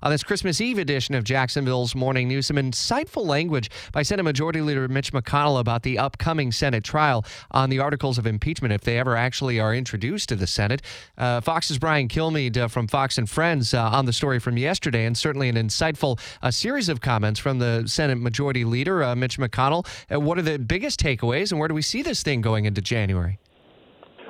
On this Christmas Eve edition of Jacksonville's Morning News, some insightful language by Senate Majority Leader Mitch McConnell about the upcoming Senate trial on the articles of impeachment if they ever actually are introduced to the Senate. Uh, Fox's Brian Kilmeade uh, from Fox and Friends uh, on the story from yesterday, and certainly an insightful uh, series of comments from the Senate Majority Leader uh, Mitch McConnell. Uh, what are the biggest takeaways, and where do we see this thing going into January?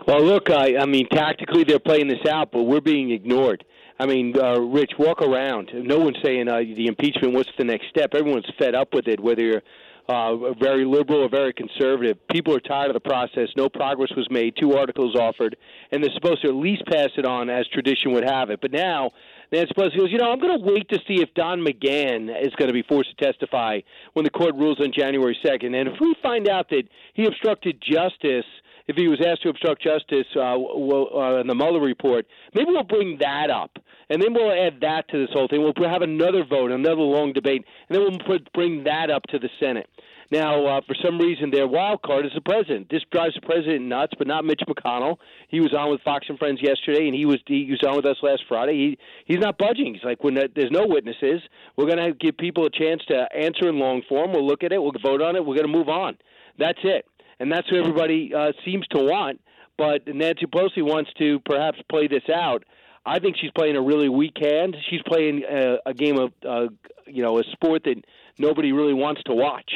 Well, look, I, I mean, tactically they're playing this out, but we're being ignored. I mean, uh, Rich, walk around. No one's saying uh, the impeachment. What's the next step? Everyone's fed up with it, whether you're uh, very liberal or very conservative. People are tired of the process. No progress was made. Two articles offered, and they're supposed to at least pass it on as tradition would have it. But now Nancy Pelosi goes, you know, I'm going to wait to see if Don McGahn is going to be forced to testify when the court rules on January 2nd. And if we find out that he obstructed justice – if he was asked to obstruct justice uh, we'll, uh, in the Mueller report, maybe we'll bring that up, and then we'll add that to this whole thing. We'll have another vote, another long debate, and then we'll put, bring that up to the Senate. Now, uh, for some reason, their wild card is the president. This drives the president nuts, but not Mitch McConnell. He was on with Fox and Friends yesterday, and he was he was on with us last Friday. He he's not budging. He's like, when there's no witnesses, we're going to give people a chance to answer in long form. We'll look at it. We'll vote on it. We're going to move on. That's it and that's who everybody uh, seems to want. But Nancy Pelosi wants to perhaps play this out. I think she's playing a really weak hand. She's playing a, a game of, uh, you know, a sport that nobody really wants to watch.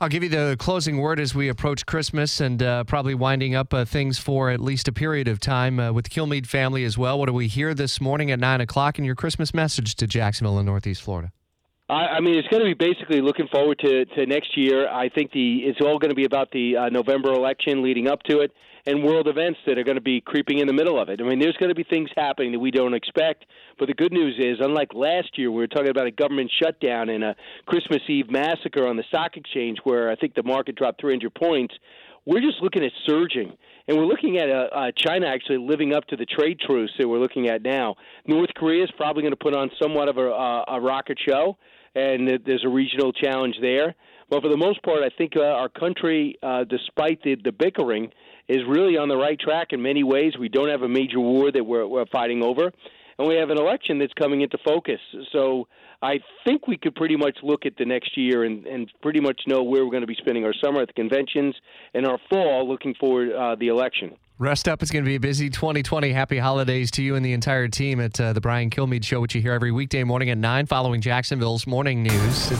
I'll give you the closing word as we approach Christmas and uh, probably winding up uh, things for at least a period of time uh, with the Kilmeade family as well. What do we hear this morning at 9 o'clock in your Christmas message to Jacksonville and Northeast Florida? I, I mean, it's going to be basically looking forward to, to next year. I think the it's all going to be about the uh, November election leading up to it and world events that are going to be creeping in the middle of it. I mean, there's going to be things happening that we don't expect. But the good news is, unlike last year, we were talking about a government shutdown and a Christmas Eve massacre on the stock exchange where I think the market dropped 300 points. We're just looking at surging. And we're looking at uh, uh, China actually living up to the trade truce that we're looking at now. North Korea is probably going to put on somewhat of a, uh, a rocket show and there's a regional challenge there. But for the most part, I think uh, our country, uh, despite the, the bickering, is really on the right track in many ways. We don't have a major war that we're, we're fighting over, and we have an election that's coming into focus. So I think we could pretty much look at the next year and, and pretty much know where we're going to be spending our summer at the conventions and our fall looking for uh, the election. Rest up. It's going to be a busy 2020. Happy holidays to you and the entire team at uh, the Brian Kilmeade Show, which you hear every weekday morning at 9 following Jacksonville's morning news.